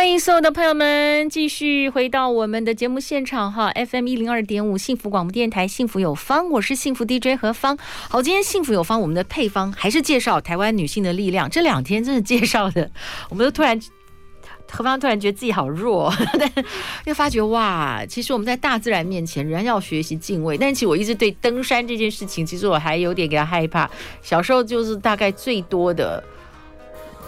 欢迎所有的朋友们继续回到我们的节目现场哈，FM 一零二点五幸福广播电台，幸福有方，我是幸福 DJ 何芳。好，今天幸福有方，我们的配方还是介绍台湾女性的力量。这两天真的介绍的，我们都突然何芳突然觉得自己好弱，但又发觉哇，其实我们在大自然面前仍然要学习敬畏。但其实我一直对登山这件事情，其实我还有点给他害怕。小时候就是大概最多的。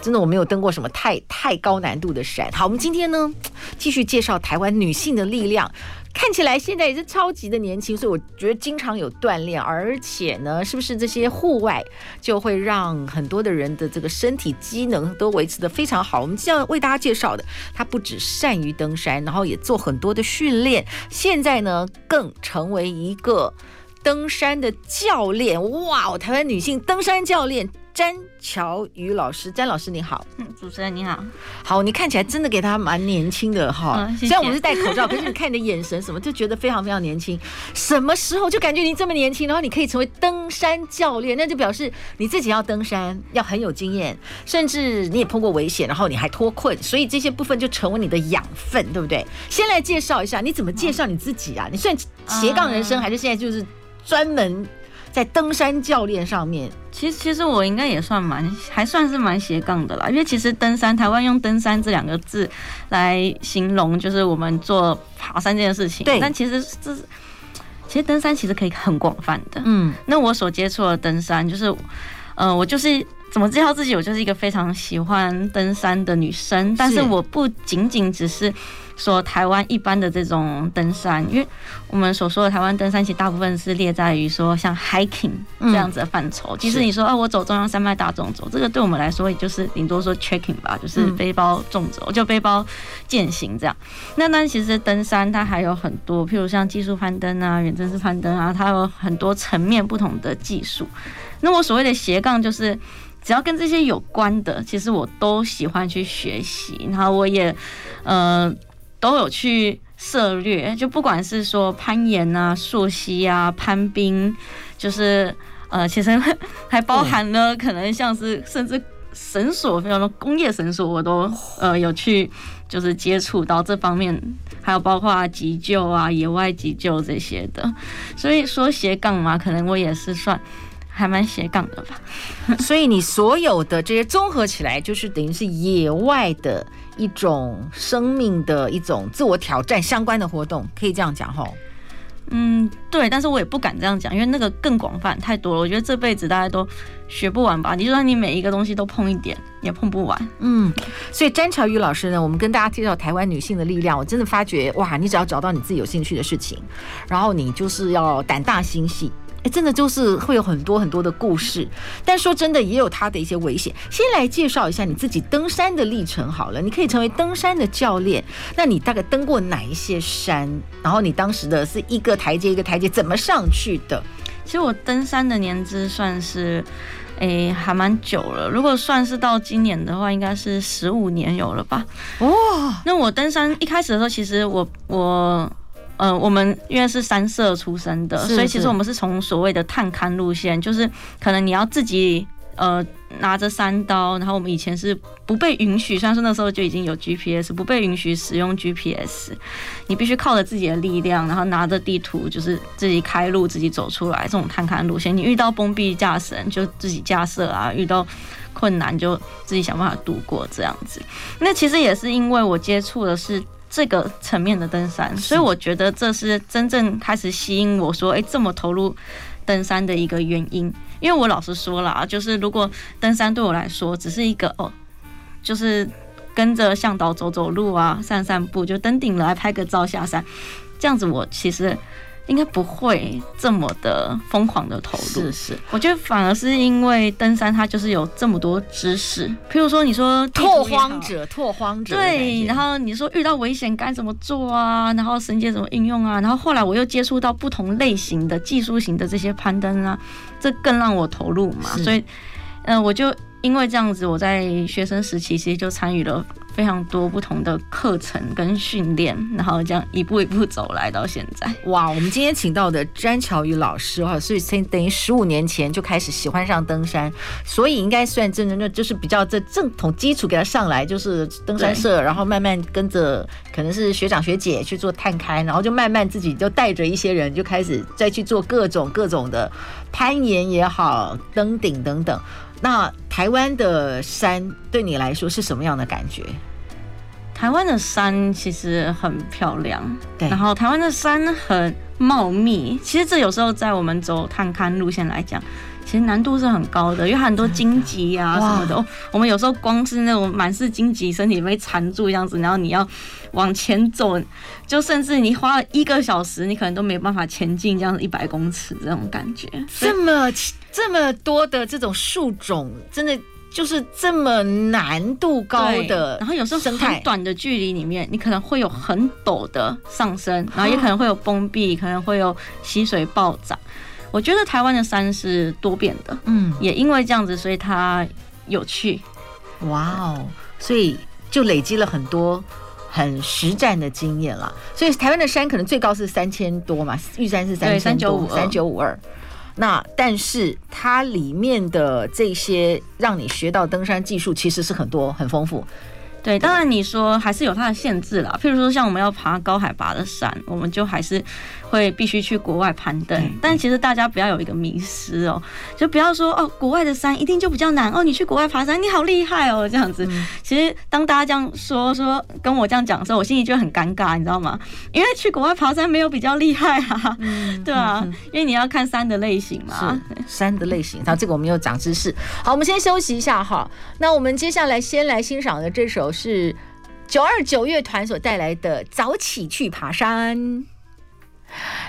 真的我没有登过什么太太高难度的山。好，我们今天呢继续介绍台湾女性的力量。看起来现在也是超级的年轻，所以我觉得经常有锻炼，而且呢，是不是这些户外就会让很多的人的这个身体机能都维持得非常好？我们这样为大家介绍的，她不只善于登山，然后也做很多的训练，现在呢更成为一个登山的教练。哇，台湾女性登山教练。詹乔宇老师，詹老师你好，嗯，主持人你好，好，你看起来真的给他蛮年轻的哈，嗯、虽然我们是戴口罩，可是你看你的眼神什么，就觉得非常非常年轻。什么时候就感觉你这么年轻，然后你可以成为登山教练，那就表示你自己要登山要很有经验，甚至你也碰过危险，然后你还脱困，所以这些部分就成为你的养分，对不对？先来介绍一下，你怎么介绍你自己啊？你算斜杠人生，还是现在就是专门？在登山教练上面，其实其实我应该也算蛮还算是蛮斜杠的啦，因为其实登山，台湾用登山这两个字来形容，就是我们做爬山这件事情。对，但其实这是其实登山其实可以很广泛的。嗯，那我所接触的登山，就是呃，我就是怎么介绍自己，我就是一个非常喜欢登山的女生，但是我不仅仅只是。说台湾一般的这种登山，因为我们所说的台湾登山，其实大部分是列在于说像 hiking 这样子的范畴。即使你说，哦，我走中央山脉大众走，这个对我们来说，也就是顶多说 trekking 吧，就是背包重走，就背包践行这样。那但其实登山它还有很多，譬如像技术攀登啊、远征式攀登啊，它有很多层面不同的技术。那我所谓的斜杠，就是只要跟这些有关的，其实我都喜欢去学习，然后我也，呃。都有去涉略，就不管是说攀岩啊、溯溪啊、攀冰，就是呃，其实还包含了可能像是甚至绳索，非常多工业绳索，我都呃有去就是接触到这方面，还有包括急救啊、野外急救这些的。所以说斜杠嘛，可能我也是算还蛮斜杠的吧。所以你所有的这些综合起来，就是等于是野外的。一种生命的一种自我挑战相关的活动，可以这样讲吼。嗯，对，但是我也不敢这样讲，因为那个更广泛太多了。我觉得这辈子大家都学不完吧？你就算你每一个东西都碰一点，也碰不完。嗯，所以詹乔瑜老师呢，我们跟大家介绍台湾女性的力量，我真的发觉哇，你只要找到你自己有兴趣的事情，然后你就是要胆大心细。哎，真的就是会有很多很多的故事，但说真的，也有它的一些危险。先来介绍一下你自己登山的历程好了。你可以成为登山的教练，那你大概登过哪一些山？然后你当时的是一个台阶一个台阶怎么上去的？其实我登山的年资算是，哎，还蛮久了。如果算是到今年的话，应该是十五年有了吧？哦，那我登山一开始的时候，其实我我。呃，我们因为是三社出身的，所以其实我们是从所谓的探勘路线，就是可能你要自己呃拿着三刀，然后我们以前是不被允许，虽然说那时候就已经有 GPS，不被允许使用 GPS，你必须靠着自己的力量，然后拿着地图，就是自己开路，自己走出来这种探勘路线。你遇到封闭驾驶就自己架设啊，遇到困难就自己想办法度过这样子。那其实也是因为我接触的是。这个层面的登山，所以我觉得这是真正开始吸引我说，哎，这么投入登山的一个原因。因为我老实说了啊，就是如果登山对我来说只是一个哦，就是跟着向导走走路啊，散散步，就登顶了来拍个照下山，这样子我其实应该不会这么的疯狂的投入。是是，我觉得反而是因为登山它就是有这么多知识，譬如说你说拓荒者，拓荒者，对，然后你说遇到危险该怎么做啊，然后绳结怎么应用啊，然后后来我又接触到不同类型的技术型的这些攀登啊，这更让我投入嘛，所以，嗯、呃，我就因为这样子，我在学生时期其实就参与了。非常多不同的课程跟训练，然后这样一步一步走来到现在。哇，我们今天请到的詹巧瑜老师哈，所以先等于十五年前就开始喜欢上登山，所以应该算真正的，就是比较这正统基础给他上来，就是登山社，然后慢慢跟着可能是学长学姐去做探勘，然后就慢慢自己就带着一些人就开始再去做各种各种的攀岩也好，登顶等等。那台湾的山对你来说是什么样的感觉？台湾的山其实很漂亮，对。然后台湾的山很茂密，其实这有时候在我们走探勘路线来讲，其实难度是很高的，因为很多荆棘啊什么的。哦，我们有时候光是那种满是荆棘，身体被缠住这样子，然后你要往前走，就甚至你花了一个小时，你可能都没办法前进这样子一百公尺这种感觉。这么这么多的这种树种，真的。就是这么难度高的，然后有时候很短的距离里面，你可能会有很陡的上升，然后也可能会有崩壁，可能会有溪水暴涨。我觉得台湾的山是多变的，嗯，也因为这样子，所以它有趣。哇哦，所以就累积了很多很实战的经验了。所以台湾的山可能最高是三千多嘛，玉山是三千五，三九五二。那但是它里面的这些让你学到登山技术，其实是很多很丰富。对，当然你说还是有它的限制啦。譬如说像我们要爬高海拔的山，我们就还是会必须去国外攀登。但其实大家不要有一个迷失哦，就不要说哦，国外的山一定就比较难哦。你去国外爬山，你好厉害哦，这样子。其实当大家这样说说跟我这样讲的时候，我心里就很尴尬，你知道吗？因为去国外爬山没有比较厉害啊，对啊，因为你要看山的类型嘛，山的类型。然后这个我们又长知识。好，我们先休息一下哈。那我们接下来先来欣赏的这首。是九二九乐团所带来的《早起去爬山》。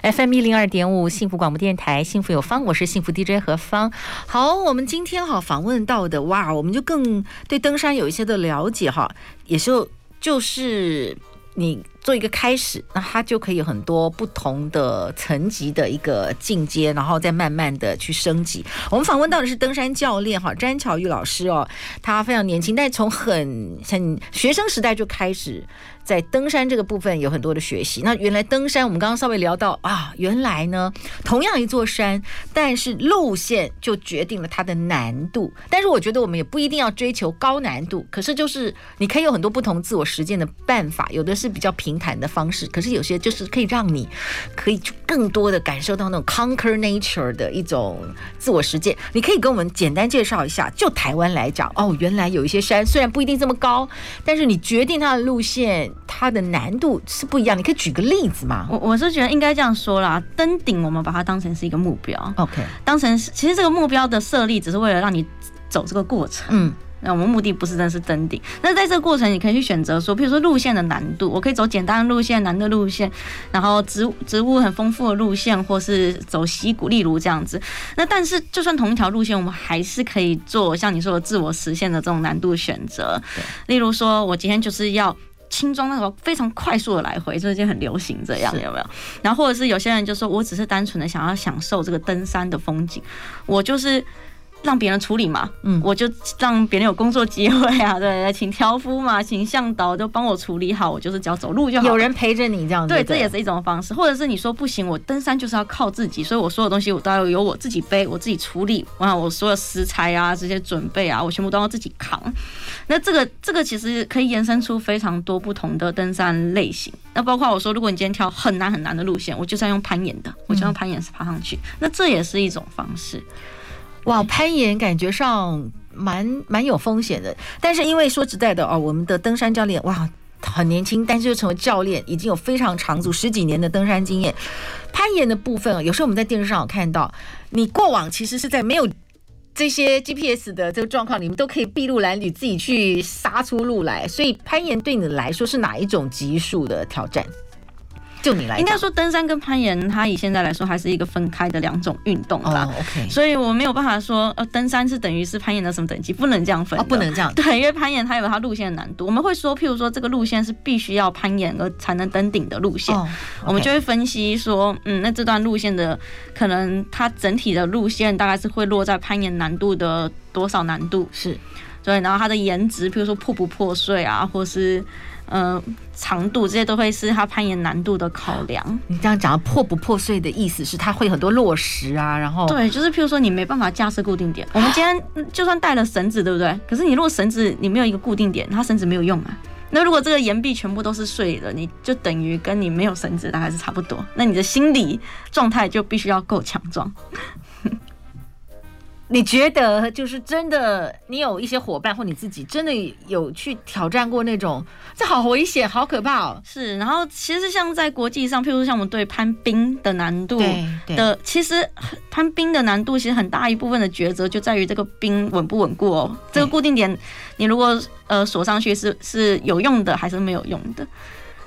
FM 一零二点五，幸福广播电台，幸福有方，我是幸福 DJ 何芳。好，我们今天哈访问到的哇，我们就更对登山有一些的了解哈，也就就是你。做一个开始，那它就可以有很多不同的层级的一个进阶，然后再慢慢的去升级。我们访问到的是登山教练哈，詹巧玉老师哦，他非常年轻，但是从很很学生时代就开始。在登山这个部分有很多的学习。那原来登山，我们刚刚稍微聊到啊，原来呢，同样一座山，但是路线就决定了它的难度。但是我觉得我们也不一定要追求高难度，可是就是你可以有很多不同自我实践的办法。有的是比较平坦的方式，可是有些就是可以让你可以更多的感受到那种 conquer nature 的一种自我实践。你可以跟我们简单介绍一下，就台湾来讲，哦，原来有一些山虽然不一定这么高，但是你决定它的路线。它的难度是不一样，你可以举个例子吗？我我是觉得应该这样说啦，登顶我们把它当成是一个目标，OK，当成是其实这个目标的设立只是为了让你走这个过程，嗯。那我们目的不是真是登顶，那在这个过程，你可以去选择说，比如说路线的难度，我可以走简单的路线、难的路线，然后植物植物很丰富的路线，或是走溪谷，例如这样子。那但是，就算同一条路线，我们还是可以做像你说的自我实现的这种难度选择。例如说，我今天就是要轻装那种非常快速的来回，最近很流行这样，有没有？然后或者是有些人就说，我只是单纯的想要享受这个登山的风景，我就是。让别人处理嘛，嗯，我就让别人有工作机会啊，对，请挑夫嘛，请向导都帮我处理好，我就是只要走路就好，有人陪着你这样子，对，这也是一种方式。或者是你说不行，我登山就是要靠自己，所以我所有东西我都要由我自己背，我自己处理，完我所有食材啊这些准备啊，我全部都要自己扛。那这个这个其实可以延伸出非常多不同的登山类型。那包括我说，如果你今天挑很难很难的路线，我就是要用攀岩的，我就用攀岩爬上去，那这也是一种方式。哇，攀岩感觉上蛮蛮有风险的，但是因为说实在的哦，我们的登山教练哇很年轻，但是又成为教练，已经有非常长足十几年的登山经验。攀岩的部分，有时候我们在电视上有看到，你过往其实是在没有这些 GPS 的这个状况，你们都可以筚路蓝缕自己去杀出路来。所以攀岩对你来说是哪一种级数的挑战？就你来，应该说登山跟攀岩，它以现在来说还是一个分开的两种运动啦。Oh, OK，所以我没有办法说，呃，登山是等于是攀岩的什么等级，不能这样分。哦，不能这样。对，因为攀岩它有它路线的难度，我们会说，譬如说这个路线是必须要攀岩而才能登顶的路线，oh. 我们就会分析说，嗯，那这段路线的可能它整体的路线大概是会落在攀岩难度的多少难度？是，对，然后它的颜值，譬如说破不破碎啊，或是。呃，长度这些都会是它攀岩难度的考量。你这样讲破不破碎的意思是它会很多落石啊，然后对，就是譬如说你没办法架设固定点。我们今天就算带了绳子，对不对？可是你如果绳子你没有一个固定点，它绳子没有用啊。那如果这个岩壁全部都是碎的，你就等于跟你没有绳子大概是差不多。那你的心理状态就必须要够强壮。你觉得就是真的？你有一些伙伴或你自己真的有去挑战过那种？这好危险，好可怕哦！是，然后其实像在国际上，譬如说像我们对攀冰的难度的，其实攀冰的难度其实很大一部分的抉择就在于这个冰稳不稳固哦。这个固定点，你如果呃锁上去是是有用的还是没有用的？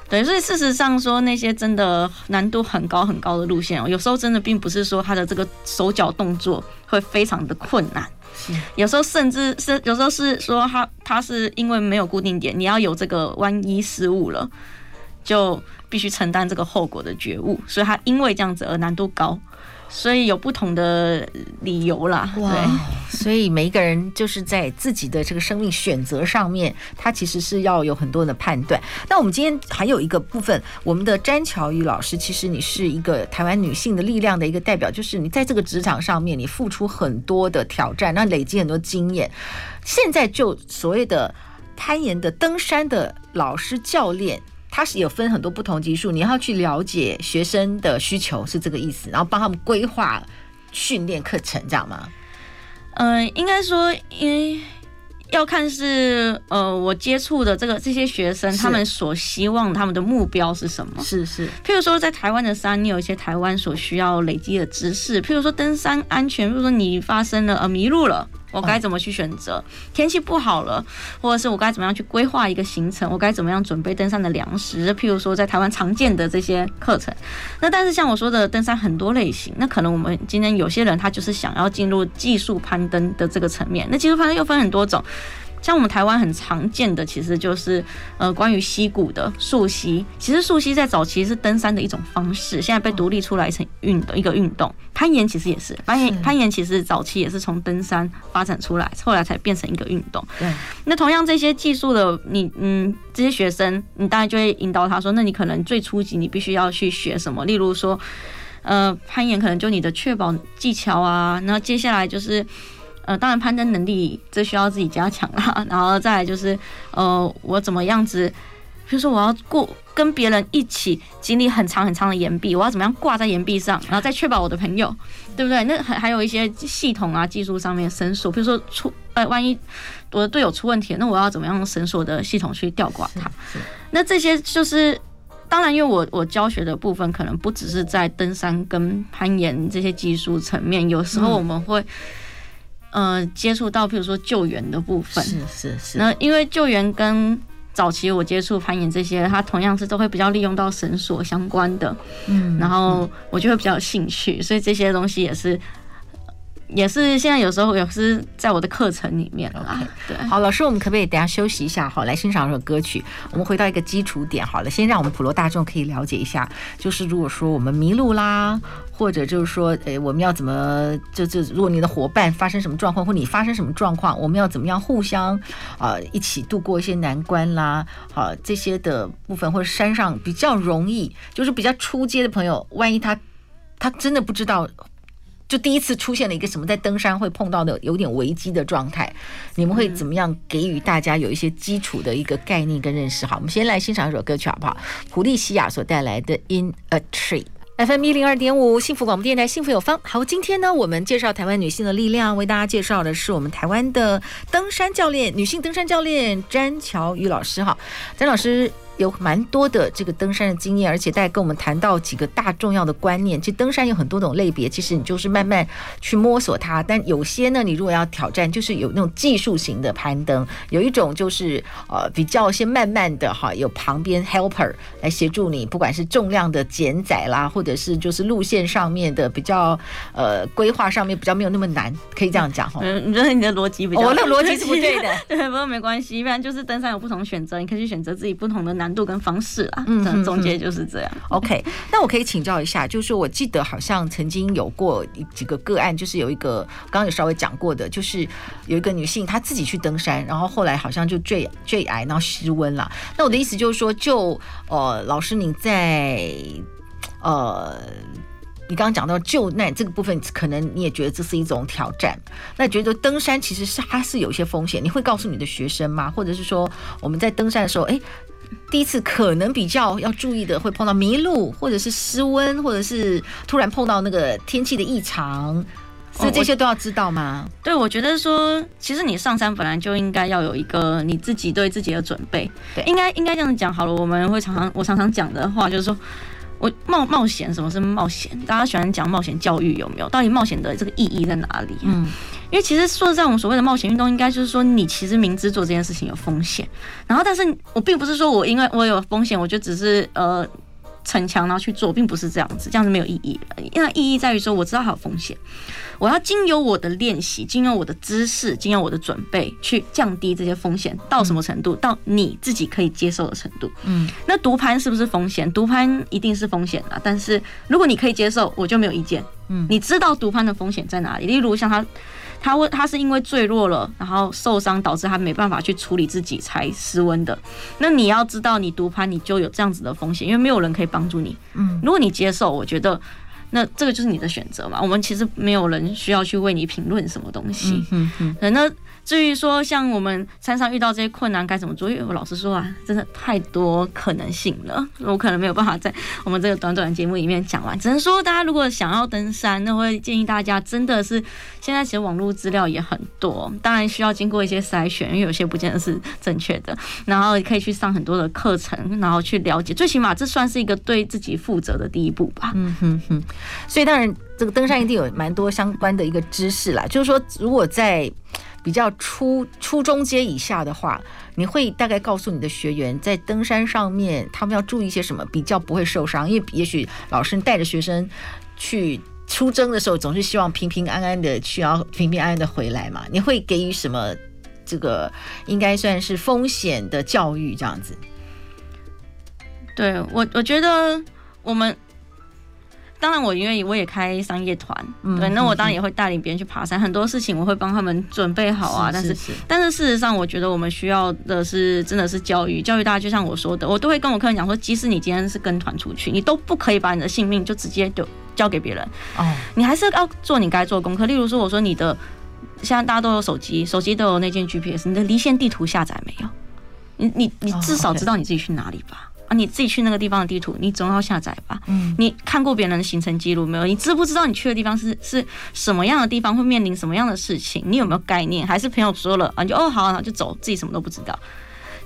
对，所以事实上说，那些真的难度很高很高的路线哦，有时候真的并不是说他的这个手脚动作会非常的困难，有时候甚至是有时候是说他他是因为没有固定点，你要有这个万一失误了，就必须承担这个后果的觉悟，所以他因为这样子而难度高。所以有不同的理由啦，对，所以每一个人就是在自己的这个生命选择上面，他其实是要有很多的判断。那我们今天还有一个部分，我们的詹巧玉老师，其实你是一个台湾女性的力量的一个代表，就是你在这个职场上面，你付出很多的挑战，那累积很多经验。现在就所谓的攀岩的登山的老师教练。他是有分很多不同级数，你要去了解学生的需求是这个意思，然后帮他们规划训练课程，这样吗？嗯、呃，应该说，因为要看是呃，我接触的这个这些学生，他们所希望他们的目标是什么？是是。譬如说，在台湾的山，你有一些台湾所需要累积的知识，譬如说登山安全，譬如说你发生了呃迷路了。我该怎么去选择？天气不好了，或者是我该怎么样去规划一个行程？我该怎么样准备登山的粮食？譬如说，在台湾常见的这些课程。那但是像我说的，登山很多类型，那可能我们今天有些人他就是想要进入技术攀登的这个层面。那技术攀登又分很多种。像我们台湾很常见的，其实就是呃关于溪谷的溯溪。其实溯溪在早期是登山的一种方式，现在被独立出来成运的一个运动。攀岩其实也是，攀岩攀岩其实早期也是从登山发展出来，后来才变成一个运动。对。那同样这些技术的你嗯这些学生，你当然就会引导他说，那你可能最初级你必须要去学什么？例如说呃攀岩可能就你的确保技巧啊，那接下来就是。呃，当然攀登能力这需要自己加强啦，然后再来就是，呃，我怎么样子，比如说我要过跟别人一起经历很长很长的岩壁，我要怎么样挂在岩壁上，然后再确保我的朋友，对不对？那还还有一些系统啊，技术上面绳索，比如说出呃，万一我的队友出问题，那我要怎么样用绳索的系统去吊挂他？那这些就是，当然，因为我我教学的部分可能不只是在登山跟攀岩这些技术层面，有时候我们会。呃，接触到譬如说救援的部分，是是是。那因为救援跟早期我接触攀岩这些，它同样是都会比较利用到绳索相关的，嗯，然后我就会比较有兴趣，所以这些东西也是。也是现在有时候也是在我的课程里面了啦。Okay. 对，好，老师，我们可不可以等下休息一下？好，来欣赏一首歌曲。我们回到一个基础点，好了，先让我们普罗大众可以了解一下，就是如果说我们迷路啦，或者就是说，诶，我们要怎么就就如果你的伙伴发生什么状况，或你发生什么状况，我们要怎么样互相啊、呃、一起度过一些难关啦？好，这些的部分或者山上比较容易，就是比较出街的朋友，万一他他真的不知道。就第一次出现了一个什么，在登山会碰到的有点危机的状态，你们会怎么样给予大家有一些基础的一个概念跟认识？好，我们先来欣赏一首歌曲好不好？普利西亚所带来的《In a Tree》，FM 一零二点五，幸福广播电台，幸福有方。好，今天呢，我们介绍台湾女性的力量，为大家介绍的是我们台湾的登山教练，女性登山教练詹乔宇老师。哈，詹老师。有蛮多的这个登山的经验，而且大家跟我们谈到几个大重要的观念。其实登山有很多种类别，其实你就是慢慢去摸索它。但有些呢，你如果要挑战，就是有那种技术型的攀登，有一种就是呃比较先慢慢的哈，有旁边 helper 来协助你，不管是重量的减载啦，或者是就是路线上面的比较呃规划上面比较没有那么难，可以这样讲哈。嗯，你觉得你的逻辑比较？我的逻辑是不对的。对，不过没关系，一般就是登山有不同选择，你可以去选择自己不同的难。难度跟方式啦，嗯，总结就是这样。OK，那我可以请教一下，就是我记得好像曾经有过几个个案，就是有一个刚刚有稍微讲过的，就是有一个女性她自己去登山，然后后来好像就坠坠崖，然后失温了。那我的意思就是说，就呃，老师你在呃，你刚刚讲到救难这个部分，可能你也觉得这是一种挑战。那觉得登山其实是它是有一些风险，你会告诉你的学生吗？或者是说我们在登山的时候，哎？第一次可能比较要注意的，会碰到迷路，或者是失温，或者是突然碰到那个天气的异常，所以这些都要知道吗？对，我觉得说，其实你上山本来就应该要有一个你自己对自己的准备。对，应该应该这样讲好了。我们会常常我常常讲的话就是说。我冒冒险，什么是冒险？大家喜欢讲冒险教育有没有？到底冒险的这个意义在哪里？嗯，因为其实说实在，我们所谓的冒险运动，应该就是说你其实明知做这件事情有风险，然后但是我并不是说我因为我有风险，我就只是呃。逞强，然后去做，并不是这样子，这样子没有意义。因为意义在于说，我知道它有风险，我要经由我的练习，经由我的知识，经由我的准备，去降低这些风险到什么程度？到你自己可以接受的程度。嗯，那毒攀是不是风险？毒攀一定是风险的，但是如果你可以接受，我就没有意见。嗯，你知道毒攀的风险在哪里？例如像他。他问他是因为坠落了，然后受伤导致他没办法去处理自己才失温的。那你要知道，你独攀你就有这样子的风险，因为没有人可以帮助你。嗯，如果你接受，我觉得那这个就是你的选择嘛。我们其实没有人需要去为你评论什么东西。嗯嗯，那。至于说像我们山上遇到这些困难该怎么做？因为我老实说啊，真的太多可能性了，我可能没有办法在我们这个短短的节目里面讲完。只能说大家如果想要登山，那会建议大家真的是现在其实网络资料也很多，当然需要经过一些筛选，因为有些不见得是正确的。然后可以去上很多的课程，然后去了解。最起码这算是一个对自己负责的第一步吧。嗯哼哼。所以当然这个登山一定有蛮多相关的一个知识啦，就是说如果在。比较初初中阶以下的话，你会大概告诉你的学员，在登山上面他们要注意些什么，比较不会受伤。因为也许老师带着学生去出征的时候，总是希望平平安安的去，要平平安安的回来嘛。你会给予什么这个应该算是风险的教育这样子？对我，我觉得我们。当然，我因为我也开商业团，对，那我当然也会带领别人去爬山，很多事情我会帮他们准备好啊。但是，但是事实上，我觉得我们需要的是真的是教育，教育大家。就像我说的，我都会跟我客人讲说，即使你今天是跟团出去，你都不可以把你的性命就直接就交给别人哦，你还是要做你该做的功课。例如说，我说你的现在大家都有手机，手机都有那件 GPS，你的离线地图下载没有？你你你至少知道你自己去哪里吧。啊，你自己去那个地方的地图，你总要下载吧？嗯，你看过别人的行程记录没有？你知不知道你去的地方是是什么样的地方，会面临什么样的事情？你有没有概念？还是朋友说了啊，你就哦好，然后就走，自己什么都不知道？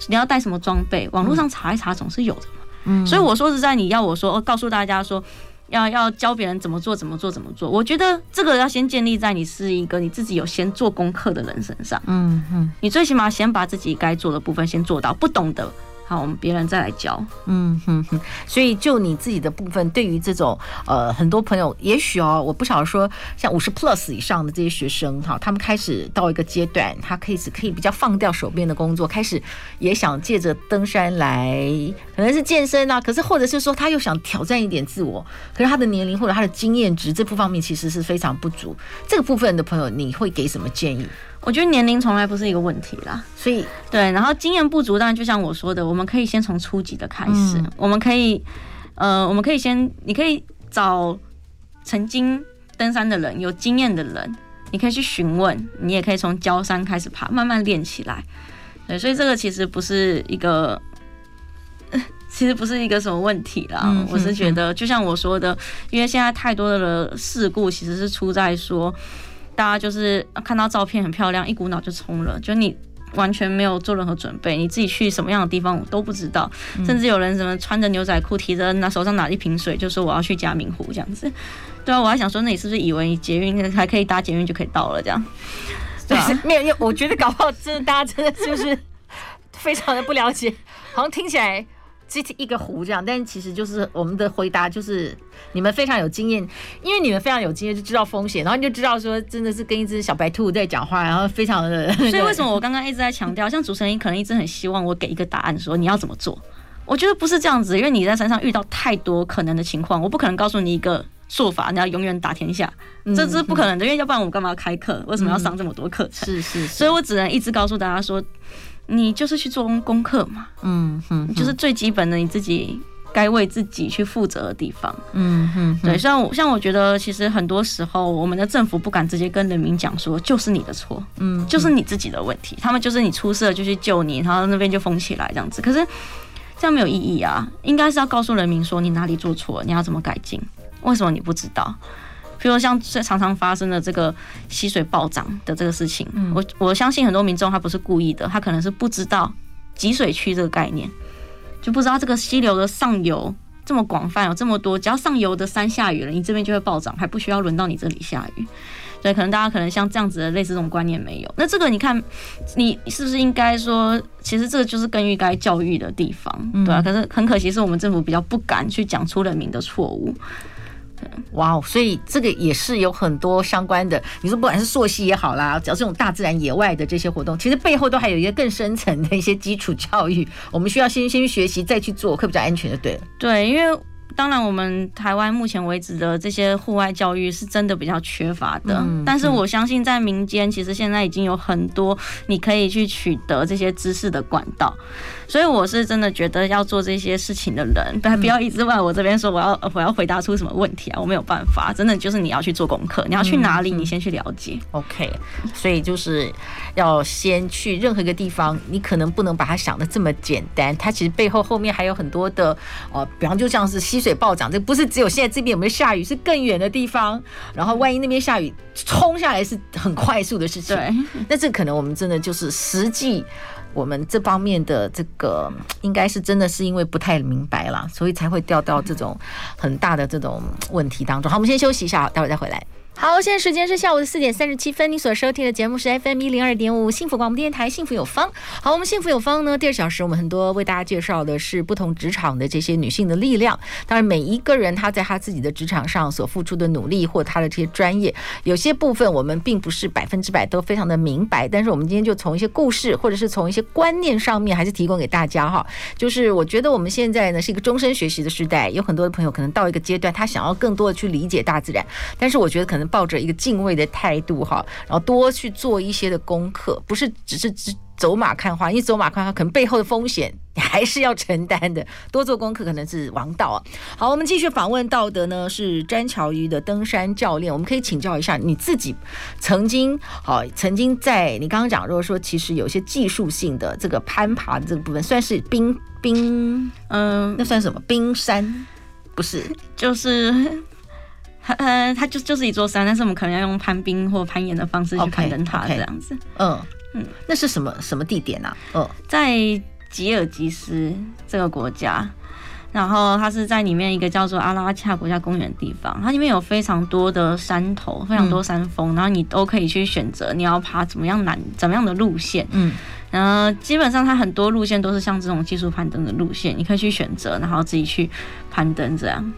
你要带什么装备？网络上查一查总是有的嘛。嗯，所以我说实在，你要我说，告诉大家说，要要教别人怎么做，怎么做，怎么做？我觉得这个要先建立在你是一个你自己有先做功课的人身上。嗯嗯，你最起码先把自己该做的部分先做到，不懂的。好，我们别人再来教。嗯哼哼，所以就你自己的部分，对于这种呃，很多朋友，也许哦，我不晓得说，像五十 plus 以上的这些学生哈，他们开始到一个阶段，他可以是可以比较放掉手边的工作，开始也想借着登山来，可能是健身啊，可是或者是说他又想挑战一点自我，可是他的年龄或者他的经验值这部方面其实是非常不足。这个部分的朋友，你会给什么建议？我觉得年龄从来不是一个问题啦，所以对，然后经验不足，当然就像我说的，我们可以先从初级的开始，嗯、我们可以，呃，我们可以先，你可以找曾经登山的人，有经验的人，你可以去询问，你也可以从郊山开始爬，慢慢练起来。对，所以这个其实不是一个，其实不是一个什么问题啦。嗯、我是觉得，就像我说的，因为现在太多的事故，其实是出在说。大家就是看到照片很漂亮，一股脑就冲了。就你完全没有做任何准备，你自己去什么样的地方我都不知道，甚至有人什么穿着牛仔裤，提着拿手上拿一瓶水，就说我要去嘉明湖这样子。对啊，我还想说，那你是不是以为你捷运还可以搭捷运就可以到了这样？对啊，没有，因为我觉得搞不好真的大家真的就是 非常的不了解，好像听起来。这一个湖这样，但其实就是我们的回答就是你们非常有经验，因为你们非常有经验，就知道风险，然后你就知道说真的是跟一只小白兔在讲话，然后非常的。所以为什么我刚刚一直在强调，像主持人可能一直很希望我给一个答案，说你要怎么做？我觉得不是这样子，因为你在山上遇到太多可能的情况，我不可能告诉你一个做法，你要永远打天下，这是不可能的，因为要不然我们干嘛要开课？为什么要上这么多课程？是是，所以我只能一直告诉大家说。你就是去做功课嘛，嗯哼，就是最基本的你自己该为自己去负责的地方，嗯哼，对，像我像我觉得其实很多时候我们的政府不敢直接跟人民讲说就是你的错，嗯，就是你自己的问题，他们就是你出事了就去救你，然后那边就封起来这样子，可是这样没有意义啊，应该是要告诉人民说你哪里做错，你要怎么改进，为什么你不知道？比如像这常常发生的这个溪水暴涨的这个事情，我我相信很多民众他不是故意的，他可能是不知道集水区这个概念，就不知道这个溪流的上游这么广泛，有这么多，只要上游的山下雨了，你这边就会暴涨，还不需要轮到你这里下雨。所以可能大家可能像这样子的类似这种观念没有。那这个你看，你是不是应该说，其实这个就是更应该教育的地方，对啊，可是很可惜是我们政府比较不敢去讲出人民的错误。哇哦，所以这个也是有很多相关的。你说不管是溯溪也好啦，只要这种大自然野外的这些活动，其实背后都还有一个更深层的一些基础教育，我们需要先先去学习，再去做，会比较安全的。对了，对，因为。当然，我们台湾目前为止的这些户外教育是真的比较缺乏的。嗯、但是我相信，在民间其实现在已经有很多你可以去取得这些知识的管道。所以我是真的觉得要做这些事情的人，不要一直问我这边说我要我要回答出什么问题啊，我没有办法。真的就是你要去做功课，你要去哪里，你先去了解。嗯、OK，所以就是要先去任何一个地方，你可能不能把它想的这么简单，它其实背后后面还有很多的呃，比方就像是溪水暴涨，这不是只有现在这边有没有下雨，是更远的地方。然后万一那边下雨冲下来是很快速的事情。对，那这可能我们真的就是实际我们这方面的这个应该是真的是因为不太明白了，所以才会掉到这种很大的这种问题当中。好，我们先休息一下，待会再回来。好，现在时间是下午的四点三十七分。你所收听的节目是 FM 一零二点五幸福广播电台，幸福有方。好，我们幸福有方呢，第二小时我们很多为大家介绍的是不同职场的这些女性的力量。当然，每一个人她在她自己的职场上所付出的努力，或她的这些专业，有些部分我们并不是百分之百都非常的明白。但是我们今天就从一些故事，或者是从一些观念上面，还是提供给大家哈。就是我觉得我们现在呢是一个终身学习的时代，有很多的朋友可能到一个阶段，他想要更多的去理解大自然，但是我觉得可能。抱着一个敬畏的态度哈，然后多去做一些的功课，不是只是只走马看花，因为走马看花可能背后的风险你还是要承担的。多做功课可能是王道啊。好，我们继续访问到的呢是詹乔瑜的登山教练，我们可以请教一下你自己曾经好曾经在你刚刚讲，如果说其实有些技术性的这个攀爬的这个部分，算是冰冰嗯，那算什么冰山？不是，就是。呃，它就就是一座山，但是我们可能要用攀冰或攀岩的方式去攀登它，这样子。嗯嗯，那是什么什么地点啊？嗯，在吉尔吉斯这个国家，然后它是在里面一个叫做阿拉恰国家公园的地方，它里面有非常多的山头，非常多山峰，嗯、然后你都可以去选择你要爬怎么样难怎么样的路线。嗯，然后基本上它很多路线都是像这种技术攀登的路线，你可以去选择，然后自己去攀登这样。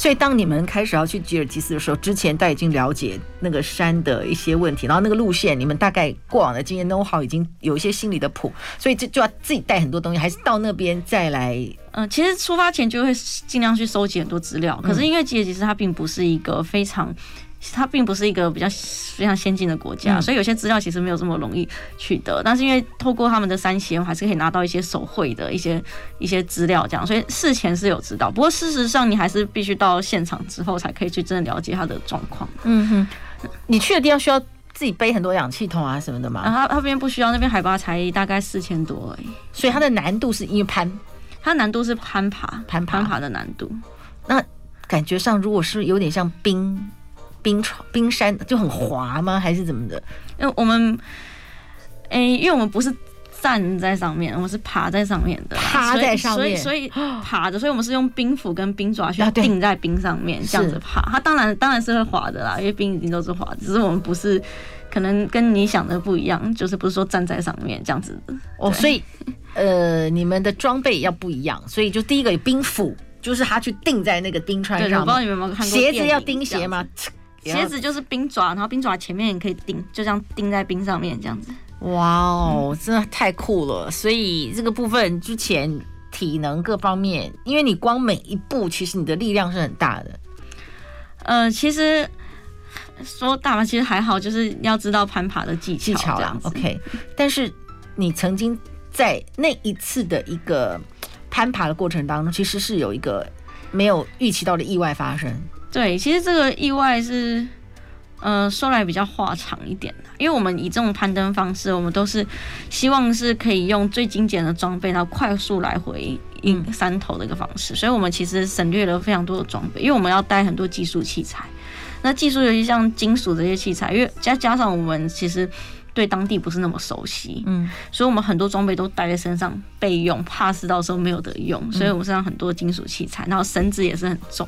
所以，当你们开始要去吉尔吉斯的时候，之前大已经了解那个山的一些问题，然后那个路线，你们大概过往的经验都好已经有一些心理的谱，所以就就要自己带很多东西，还是到那边再来？嗯、其实出发前就会尽量去收集很多资料，可是因为吉尔吉斯它并不是一个非常。它并不是一个比较非常先进的国家，所以有些资料其实没有这么容易取得。但是因为透过他们的三协，我还是可以拿到一些手绘的一些一些资料，这样，所以事前是有知道。不过事实上，你还是必须到现场之后才可以去真的了解它的状况。嗯哼，你去的地方需要自己背很多氧气筒啊什么的吗？啊，它那边不需要，那边海拔才大概四千多而已。所以它的难度是因为攀，它难度是攀爬，攀攀爬的难度。那感觉上，如果是有点像冰。冰床、冰山就很滑吗？还是怎么的？因为我们哎、欸，因为我们不是站在上面，我们是爬在上面的，爬在上面，所以所以，爬着，所以我们是用冰斧跟冰爪去钉在冰上面，这样子爬。它当然当然是会滑的啦，因为冰已经都是滑，只是我们不是，可能跟你想的不一样，就是不是说站在上面这样子的。哦，所以呃，你们的装备要不一样，所以就第一个有冰斧，就是它去钉在那个冰川上。我不知道你们有没有看过鞋子要钉鞋吗？鞋子就是冰爪，然后冰爪前面也可以钉，就这样钉在冰上面这样子。哇哦，真的太酷了！所以这个部分之前体能各方面，因为你光每一步，其实你的力量是很大的。呃，其实说大嘛，其实还好，就是要知道攀爬的技巧，技巧啦。OK，但是你曾经在那一次的一个攀爬的过程当中，其实是有一个没有预期到的意外发生。对，其实这个意外是。呃，说来比较话长一点的，因为我们以这种攀登方式，我们都是希望是可以用最精简的装备，然后快速来回应山头的一个方式，所以我们其实省略了非常多的装备，因为我们要带很多技术器材。那技术尤其像金属这些器材，因为加加上我们其实对当地不是那么熟悉，嗯，所以我们很多装备都带在身上备用，怕是到时候没有得用，所以我们身上很多金属器材，然后绳子也是很重。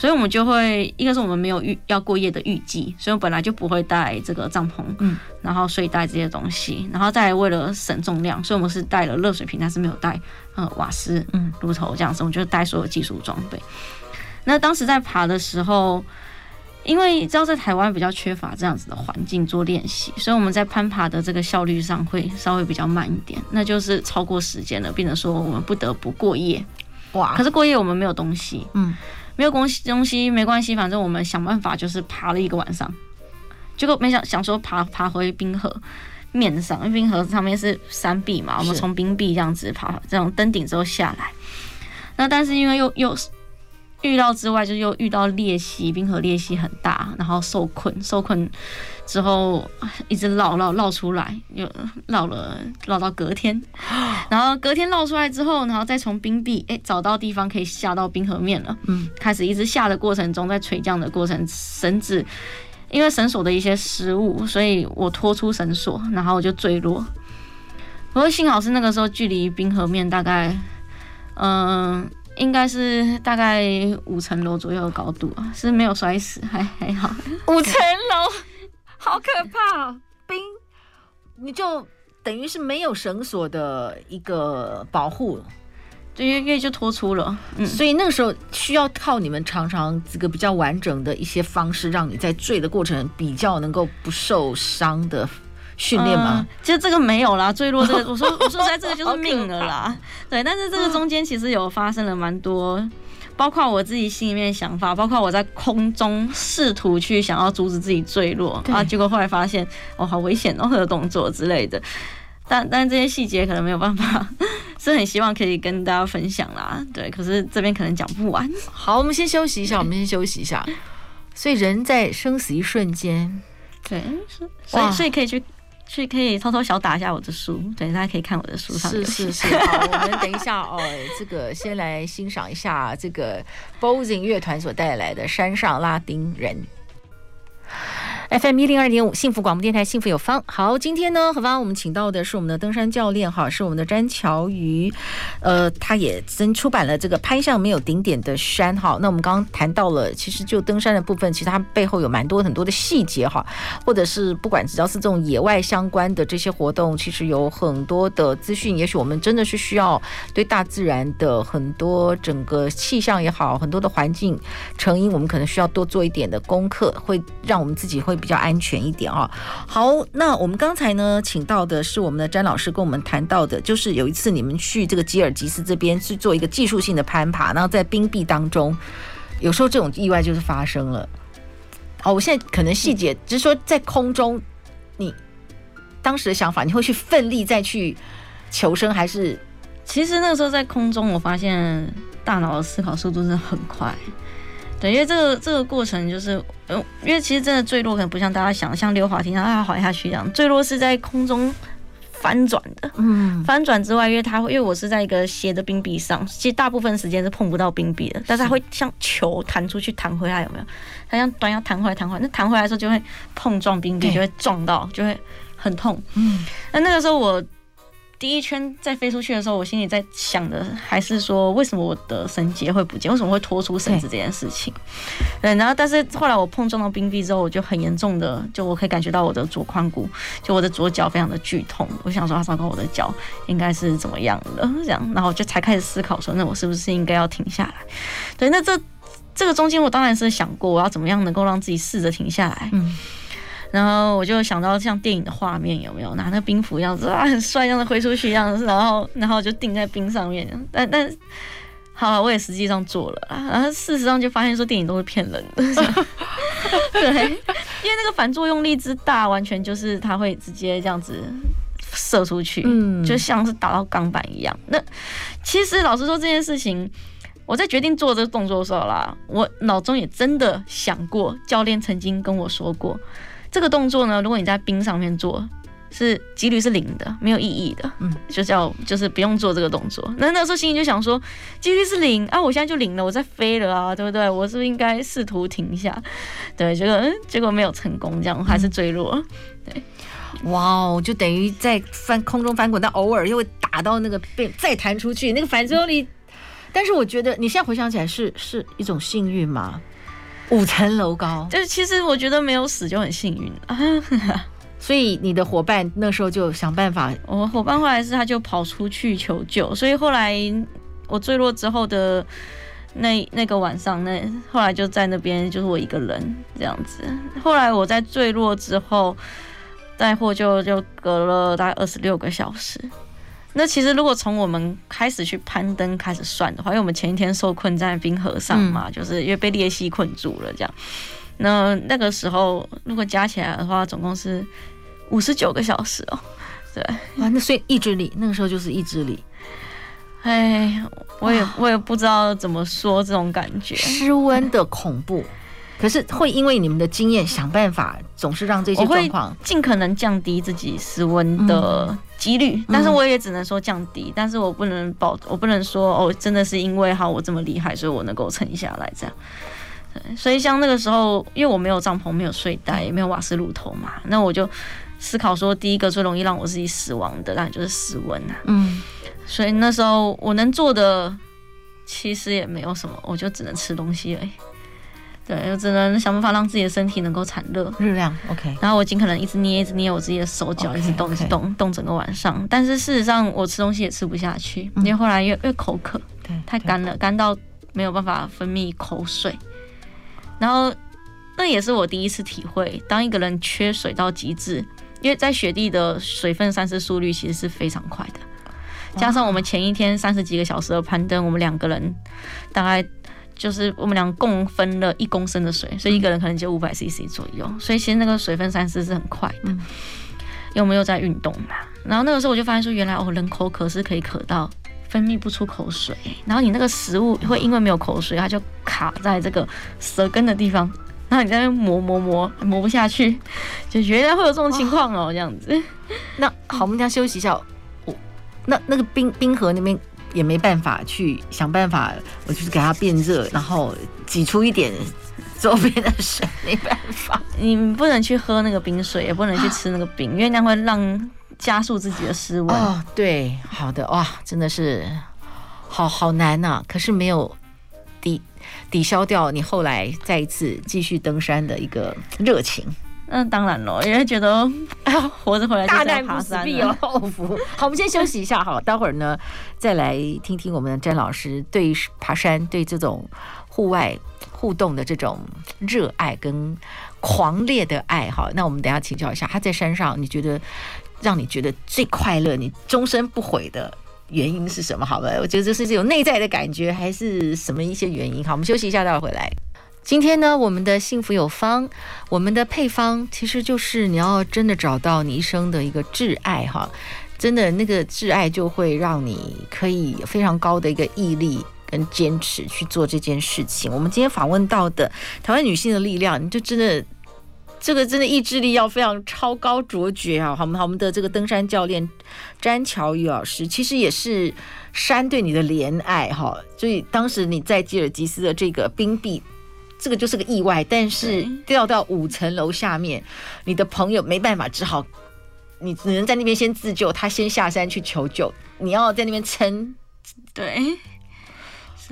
所以，我们就会一个是我们没有预要过夜的预计，所以我本来就不会带这个帐篷，嗯，然后睡袋这些东西，然后再来为了省重量，所以我们是带了热水瓶，但是没有带呃瓦斯、嗯炉头这样子，我们就带所有技术装备。那当时在爬的时候，因为知道在台湾比较缺乏这样子的环境做练习，所以我们在攀爬的这个效率上会稍微比较慢一点，那就是超过时间了，变成说我们不得不过夜。哇！可是过夜我们没有东西，嗯。没有东西，东西没关系，反正我们想办法，就是爬了一个晚上，结果没想想说爬爬回冰河面上，因为冰河上面是山壁嘛，我们从冰壁这样子爬，这种登顶之后下来，那但是因为又又。遇到之外，就又遇到裂隙，冰河裂隙很大，然后受困，受困之后一直绕绕绕出来，又绕了绕到隔天，然后隔天绕出来之后，然后再从冰壁哎、欸、找到地方可以下到冰河面了，嗯，开始一直下的过程中，在垂降的过程，绳子因为绳索的一些失误，所以我拖出绳索，然后我就坠落。不过幸好是那个时候距离冰河面大概嗯。呃应该是大概五层楼左右的高度啊，是没有摔死，还还好。五层楼，好可怕！冰，你就等于是没有绳索的一个保护，对，因为就脱出了。嗯，所以那个时候需要靠你们常常这个比较完整的一些方式，让你在坠的过程比较能够不受伤的。训练吗？其实这个没有啦，坠落这个，我说我说实在，这个就是命了啦。对，但是这个中间其实有发生了蛮多，包括我自己心里面的想法，包括我在空中试图去想要阻止自己坠落啊，结果后来发现哦，好危险哦，这个动作之类的。但 但这些细节可能没有办法，是很希望可以跟大家分享啦。对，可是这边可能讲不完。好，我们先休息一下，我们先休息一下。所以人在生死一瞬间，对，所以所以可以去。所以可以偷偷小打一下我的书，对，大家可以看我的书上。是是是，好，我们等一下哦，这个先来欣赏一下这个 BOSING 乐团所带来的《山上拉丁人》。FM 一零二点五，幸福广播电台，幸福有方。好，今天呢，何方我们请到的是我们的登山教练，哈，是我们的詹乔瑜，呃，他也曾出版了这个《攀向没有顶点的山》哈。那我们刚刚谈到了，其实就登山的部分，其实它背后有蛮多很多的细节哈，或者是不管只要是这种野外相关的这些活动，其实有很多的资讯，也许我们真的是需要对大自然的很多整个气象也好，很多的环境成因，我们可能需要多做一点的功课，会让我们自己会。比较安全一点啊。好，那我们刚才呢，请到的是我们的詹老师跟我们谈到的，就是有一次你们去这个吉尔吉斯这边去做一个技术性的攀爬，然后在冰壁当中，有时候这种意外就是发生了。哦，我现在可能细节只是说在空中，你当时的想法，你会去奋力再去求生，还是？其实那时候在空中，我发现大脑的思考速度是很快。对，因为这个这个过程就是，嗯，因为其实真的坠落可能不像大家想像溜滑梯然后啊滑下去一样，坠落是在空中翻转的。嗯，翻转之外，因为它会，因为我是在一个斜的冰壁上，其实大部分时间是碰不到冰壁的，但是它会像球弹出去弹回来，有没有？它像端要弹回来弹回来，那弹回来的时候就会碰撞冰壁，就会撞到，就会很痛。嗯，那那个时候我。第一圈在飞出去的时候，我心里在想的还是说，为什么我的绳结会不见？为什么会拖出绳子这件事情？对，然后但是后来我碰撞到冰壁之后，我就很严重的，就我可以感觉到我的左髋骨，就我的左脚非常的剧痛。我想说，啊，糟糕，我的脚应该是怎么样的？这样，然后就才开始思考说，那我是不是应该要停下来？对，那这这个中间我当然是想过，我要怎么样能够让自己试着停下来。嗯。然后我就想到像电影的画面，有没有拿那个冰斧样子啊，很帅，这样子挥出去样子，然后然后就钉在冰上面。但但好了，我也实际上做了，然后事实上就发现说电影都是骗人的。对，因为那个反作用力之大，完全就是它会直接这样子射出去，嗯，就像是打到钢板一样。那其实老实说，这件事情我在决定做这个动作的时候啦，我脑中也真的想过，教练曾经跟我说过。这个动作呢，如果你在冰上面做，是几率是零的，没有意义的。嗯，就叫就是不用做这个动作。那那时候心里就想说，几率是零啊，我现在就零了，我在飞了啊，对不对？我是不是应该试图停下？对，结果嗯，结果没有成功，这样还是坠落。对，哇哦，就等于在翻空中翻滚，但偶尔又会打到那个被再弹出去，那个反作用力。但是我觉得你现在回想起来是是一种幸运吗？五层楼高，就是其实我觉得没有死就很幸运啊，所以你的伙伴那时候就想办法，我伙伴后来是他就跑出去求救，所以后来我坠落之后的那那个晚上，那后来就在那边就是我一个人这样子。后来我在坠落之后带货就就隔了大概二十六个小时。那其实，如果从我们开始去攀登开始算的话，因为我们前一天受困在冰河上嘛，嗯、就是因为被裂隙困住了这样。那那个时候，如果加起来的话，总共是五十九个小时哦。对，啊，那所以意志力那个时候就是意志力。哎，我也我也不知道怎么说这种感觉，失温的恐怖。可是会因为你们的经验想办法，总是让这些状况尽可能降低自己失温的几率。嗯、但是我也只能说降低，嗯、但是我不能保，我不能说哦，真的是因为哈我这么厉害，所以我能够撑下来这样。对，所以像那个时候，因为我没有帐篷，没有睡袋，也没有瓦斯炉头嘛，那我就思考说，第一个最容易让我自己死亡的，当然就是失温啊。嗯，所以那时候我能做的其实也没有什么，我就只能吃东西而已。对，我只能想办法让自己的身体能够产热，热量 OK。然后我尽可能一直捏，一直捏我自己的手脚，一直动，一直动，动整个晚上。但是事实上，我吃东西也吃不下去，因为后来越越口渴，对，太干了，干到没有办法分泌口水。然后那也是我第一次体会，当一个人缺水到极致，因为在雪地的水分散失速率其实是非常快的，加上我们前一天三十几个小时的攀登，我们两个人大概。就是我们俩共分了一公升的水，所以一个人可能就五百 CC 左右，所以其实那个水分散失是很快的。因为我们又在运动嘛，然后那个时候我就发现说，原来哦，人口渴是可以渴到分泌不出口水，然后你那个食物会因为没有口水，它就卡在这个舌根的地方，然后你在那磨磨磨磨不下去，就原来会有这种情况哦，这样子。那好，我们家休息一下。我那那个冰冰河那边。也没办法去想办法，我就是给它变热，然后挤出一点周边的水，没办法。你不能去喝那个冰水，也不能去吃那个冰，因为那会让加速自己的失温。哦，对，好的，哇，真的是好好难呐、啊。可是没有抵抵消掉你后来再一次继续登山的一个热情。那当然了，因为觉得活着回来就在爬山，必有后福。好，我们先休息一下，好，待会儿呢再来听听我们的詹老师对爬山、对这种户外互动的这种热爱跟狂烈的爱好。那我们等下请教一下，他在山上，你觉得让你觉得最快乐、你终身不悔的原因是什么？好吧，我觉得这是有内在的感觉，还是什么一些原因？好，我们休息一下，待会儿回来。今天呢，我们的幸福有方，我们的配方其实就是你要真的找到你一生的一个挚爱哈，真的那个挚爱就会让你可以非常高的一个毅力跟坚持去做这件事情。我们今天访问到的台湾女性的力量，你就真的这个真的意志力要非常超高卓绝啊！好，我们好，我们的这个登山教练詹乔宇老师，其实也是山对你的怜爱哈，所以当时你在吉尔吉斯的这个冰壁。这个就是个意外，但是掉到五层楼下面，你的朋友没办法，只好你只能在那边先自救，他先下山去求救，你要在那边撑。对，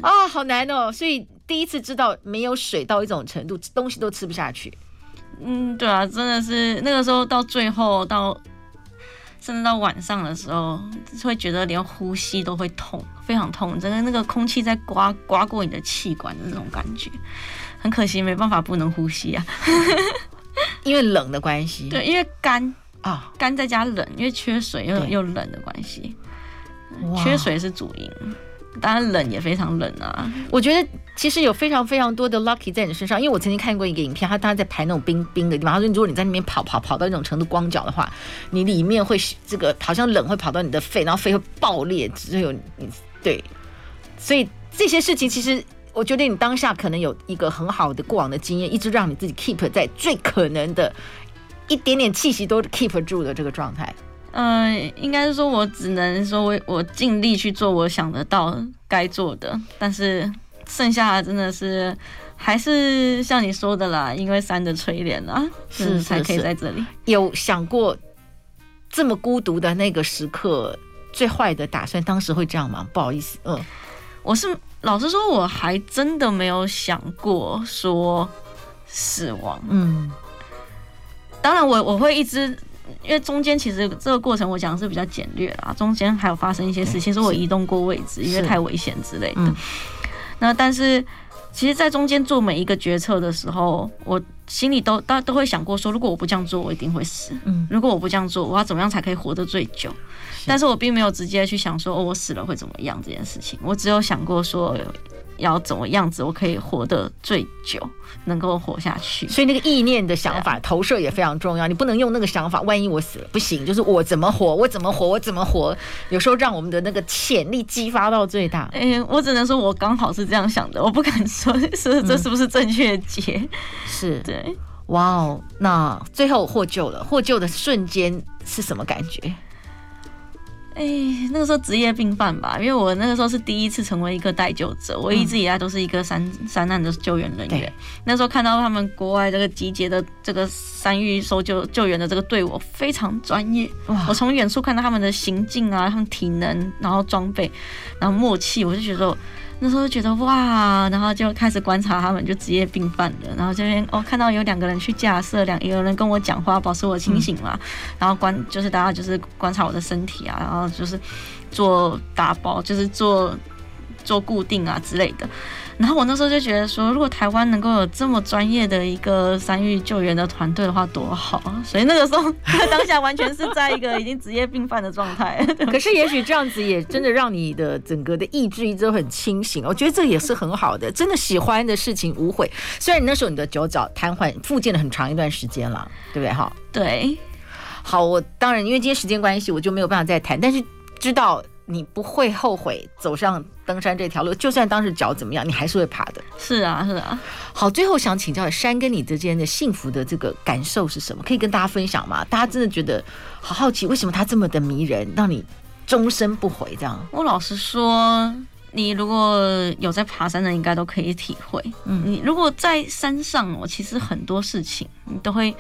啊，好难哦。所以第一次知道没有水到一种程度，东西都吃不下去。嗯，对啊，真的是那个时候到最后到。甚至到晚上的时候，会觉得连呼吸都会痛，非常痛，真的那个空气在刮刮过你的气管的那种感觉，很可惜没办法不能呼吸啊，因为冷的关系。对，因为干啊，干再加冷，因为缺水又又冷的关系，缺水是主因。当然冷也非常冷啊！我觉得其实有非常非常多的 lucky 在你身上，因为我曾经看过一个影片，他当时在排那种冰冰的地方。他说，如果你在那边跑跑跑到那种程度光脚的话，你里面会这个好像冷会跑到你的肺，然后肺会爆裂，只有你对。所以这些事情其实我觉得你当下可能有一个很好的过往的经验，一直让你自己 keep 在最可能的一点点气息都 keep 住的这个状态。嗯、呃，应该是说，我只能说我我尽力去做我想得到该做的，但是剩下的真的是还是像你说的啦，因为山的淬炼啊，是才可以在这里。有想过这么孤独的那个时刻，最坏的打算，当时会这样吗？不好意思，嗯，我是老实说，我还真的没有想过说死亡。嗯，当然我我会一直。因为中间其实这个过程我讲的是比较简略啦，中间还有发生一些事情，是我移动过位置，因为太危险之类的。嗯、那但是，其实，在中间做每一个决策的时候，我心里都大家都会想过说，如果我不这样做，我一定会死。嗯，如果我不这样做，我要怎么样才可以活得最久？但是我并没有直接去想说，哦，我死了会怎么样这件事情。我只有想过说。要怎么样子，我可以活得最久，能够活下去。所以那个意念的想法投射也非常重要。你不能用那个想法，万一我死了不行，就是我怎么活，我怎么活，我怎么活。有时候让我们的那个潜力激发到最大。哎、欸，我只能说我刚好是这样想的，我不敢说是这是不是正确解。嗯、是对，哇哦，那最后获救了，获救的瞬间是什么感觉？哎，那个时候职业病犯吧，因为我那个时候是第一次成为一个待救者，我一直以来都是一个山山难的救援人员。那时候看到他们国外这个集结的这个山域搜救救援的这个队伍非常专业，我从远处看到他们的行径啊，他们体能，然后装备，然后默契，我就觉得。那时候觉得哇，然后就开始观察他们，就职业病犯了。然后这边哦，看到有两个人去架设，两有人跟我讲话，保持我清醒嘛。然后观就是大家就是观察我的身体啊，然后就是做打包，就是做做固定啊之类的。然后我那时候就觉得说，如果台湾能够有这么专业的一个山域救援的团队的话，多好。所以那个时候当下完全是在一个已经职业病犯的状态。可是也许这样子也真的让你的整个的意志一直都很清醒。我觉得这也是很好的，真的喜欢的事情无悔。虽然你那时候你的脚脚瘫痪复健了很长一段时间了，对不对？哈，对。好，我当然因为今天时间关系，我就没有办法再谈。但是知道你不会后悔走上。登山这条路，就算当时脚怎么样，你还是会爬的。是啊，是啊。好，最后想请教山跟你之间的幸福的这个感受是什么？可以跟大家分享吗？大家真的觉得好好奇，为什么它这么的迷人，让你终身不悔？这样。我老实说，你如果有在爬山的，应该都可以体会。嗯，你如果在山上，我其实很多事情你都会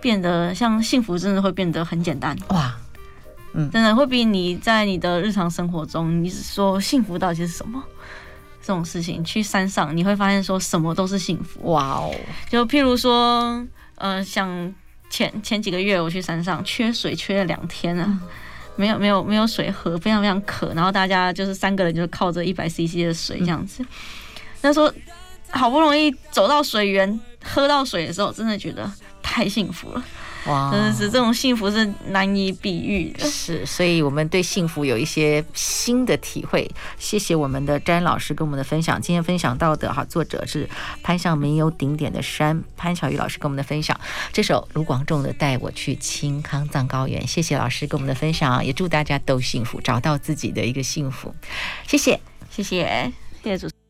变得像幸福，真的会变得很简单。哇。嗯，真的会比你在你的日常生活中，你是说幸福到底是什么？这种事情去山上，你会发现说什么都是幸福。哇哦！就譬如说，呃，像前前几个月我去山上，缺水缺了两天啊，没有没有没有水喝，非常非常渴。然后大家就是三个人就靠着一百 CC 的水这样子。那时候好不容易走到水源，喝到水的时候，真的觉得太幸福了。哇，真的是这种幸福是难以比喻的。是，所以我们对幸福有一些新的体会。谢谢我们的詹老师跟我们的分享。今天分享到的哈，作者是攀上没有顶点的山，潘巧玉老师跟我们的分享。这首卢广仲的《带我去青康藏高原》，谢谢老师跟我们的分享，也祝大家都幸福，找到自己的一个幸福。谢谢，谢谢，谢谢主。